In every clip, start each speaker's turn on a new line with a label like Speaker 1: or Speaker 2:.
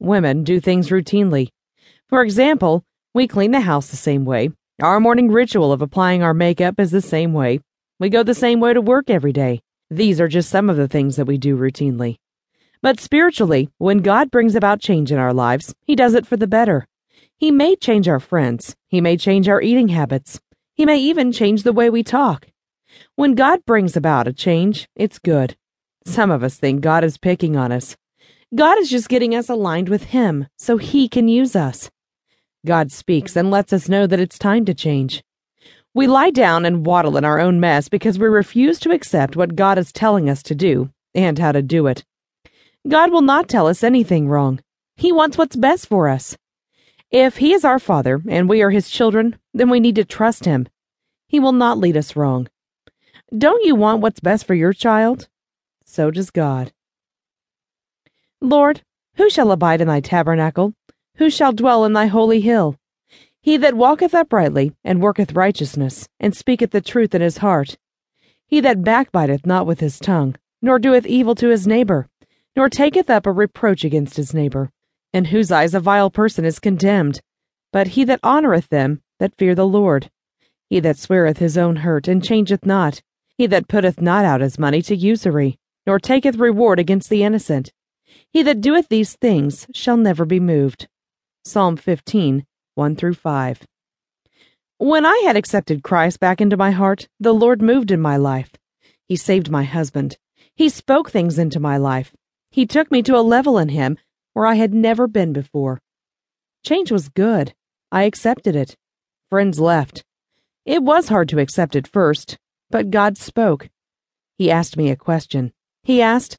Speaker 1: Women do things routinely. For example, we clean the house the same way. Our morning ritual of applying our makeup is the same way. We go the same way to work every day. These are just some of the things that we do routinely. But spiritually, when God brings about change in our lives, He does it for the better. He may change our friends. He may change our eating habits. He may even change the way we talk. When God brings about a change, it's good. Some of us think God is picking on us. God is just getting us aligned with Him so He can use us. God speaks and lets us know that it's time to change. We lie down and waddle in our own mess because we refuse to accept what God is telling us to do and how to do it. God will not tell us anything wrong. He wants what's best for us. If He is our Father and we are His children, then we need to trust Him. He will not lead us wrong. Don't you want what's best for your child? So does God. Lord, who shall abide in thy tabernacle? Who shall dwell in thy holy hill? He that walketh uprightly, and worketh righteousness, and speaketh the truth in his heart. He that backbiteth not with his tongue, nor doeth evil to his neighbor, nor taketh up a reproach against his neighbor, in whose eyes a vile person is condemned, but he that honoureth them that fear the Lord. He that sweareth his own hurt, and changeth not, he that putteth not out his money to usury, nor taketh reward against the innocent. He that doeth these things shall never be moved. Psalm 15, 1 through 5. When I had accepted Christ back into my heart, the Lord moved in my life. He saved my husband. He spoke things into my life. He took me to a level in Him where I had never been before. Change was good. I accepted it. Friends left. It was hard to accept at first, but God spoke. He asked me a question. He asked,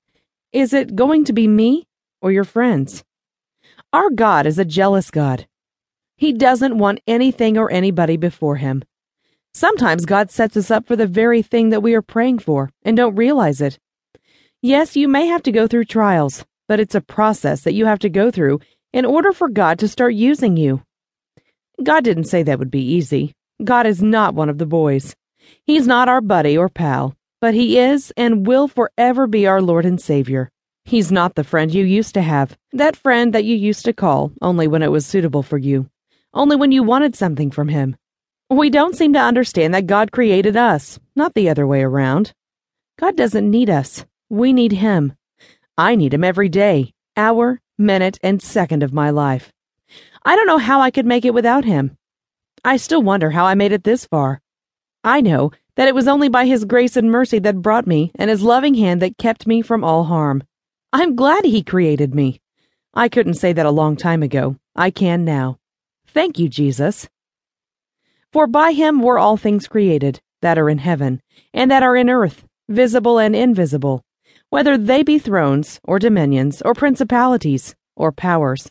Speaker 1: Is it going to be me or your friends? Our God is a jealous God. He doesn't want anything or anybody before Him. Sometimes God sets us up for the very thing that we are praying for and don't realize it. Yes, you may have to go through trials, but it's a process that you have to go through in order for God to start using you. God didn't say that would be easy. God is not one of the boys. He's not our buddy or pal, but He is and will forever be our Lord and Savior. He's not the friend you used to have, that friend that you used to call only when it was suitable for you, only when you wanted something from him. We don't seem to understand that God created us, not the other way around. God doesn't need us. We need Him. I need Him every day, hour, minute, and second of my life. I don't know how I could make it without Him. I still wonder how I made it this far. I know that it was only by His grace and mercy that brought me and His loving hand that kept me from all harm. I'm glad He created me. I couldn't say that a long time ago. I can now. Thank you, Jesus. For by Him were all things created, that are in heaven, and that are in earth, visible and invisible, whether they be thrones, or dominions, or principalities, or powers.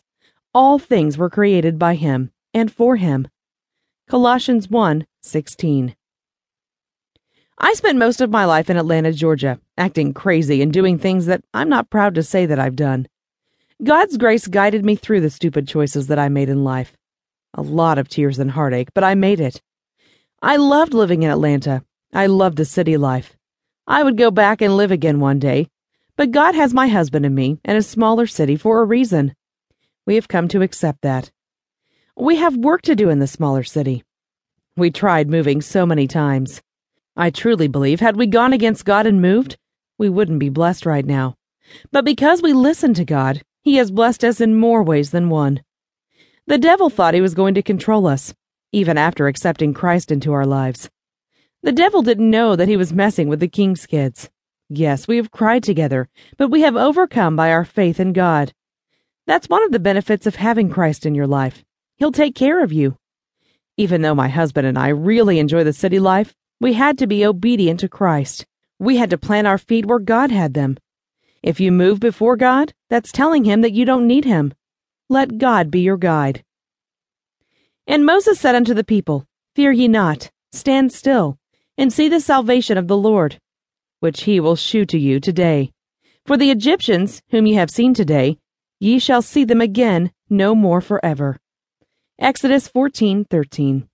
Speaker 1: All things were created by Him, and for Him. Colossians 1 16. I spent most of my life in Atlanta, Georgia, acting crazy and doing things that I'm not proud to say that I've done. God's grace guided me through the stupid choices that I made in life. A lot of tears and heartache, but I made it. I loved living in Atlanta. I loved the city life. I would go back and live again one day, but God has my husband and me in a smaller city for a reason. We have come to accept that. We have work to do in the smaller city. We tried moving so many times. I truly believe had we gone against God and moved, we wouldn't be blessed right now. But because we listened to God, He has blessed us in more ways than one. The devil thought he was going to control us, even after accepting Christ into our lives. The devil didn't know that he was messing with the king's kids. Yes, we have cried together, but we have overcome by our faith in God. That's one of the benefits of having Christ in your life. He'll take care of you. Even though my husband and I really enjoy the city life, we had to be obedient to Christ. We had to plant our feet where God had them. If you move before God, that's telling him that you don't need him. Let God be your guide. And Moses said unto the people, Fear ye not, stand still, and see the salvation of the Lord, which he will shew to you today. For the Egyptians, whom ye have seen today, ye shall see them again no more forever. Exodus 14:13.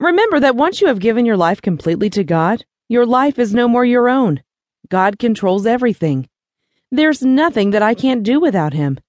Speaker 1: Remember that once you have given your life completely to God, your life is no more your own. God controls everything. There's nothing that I can't do without Him.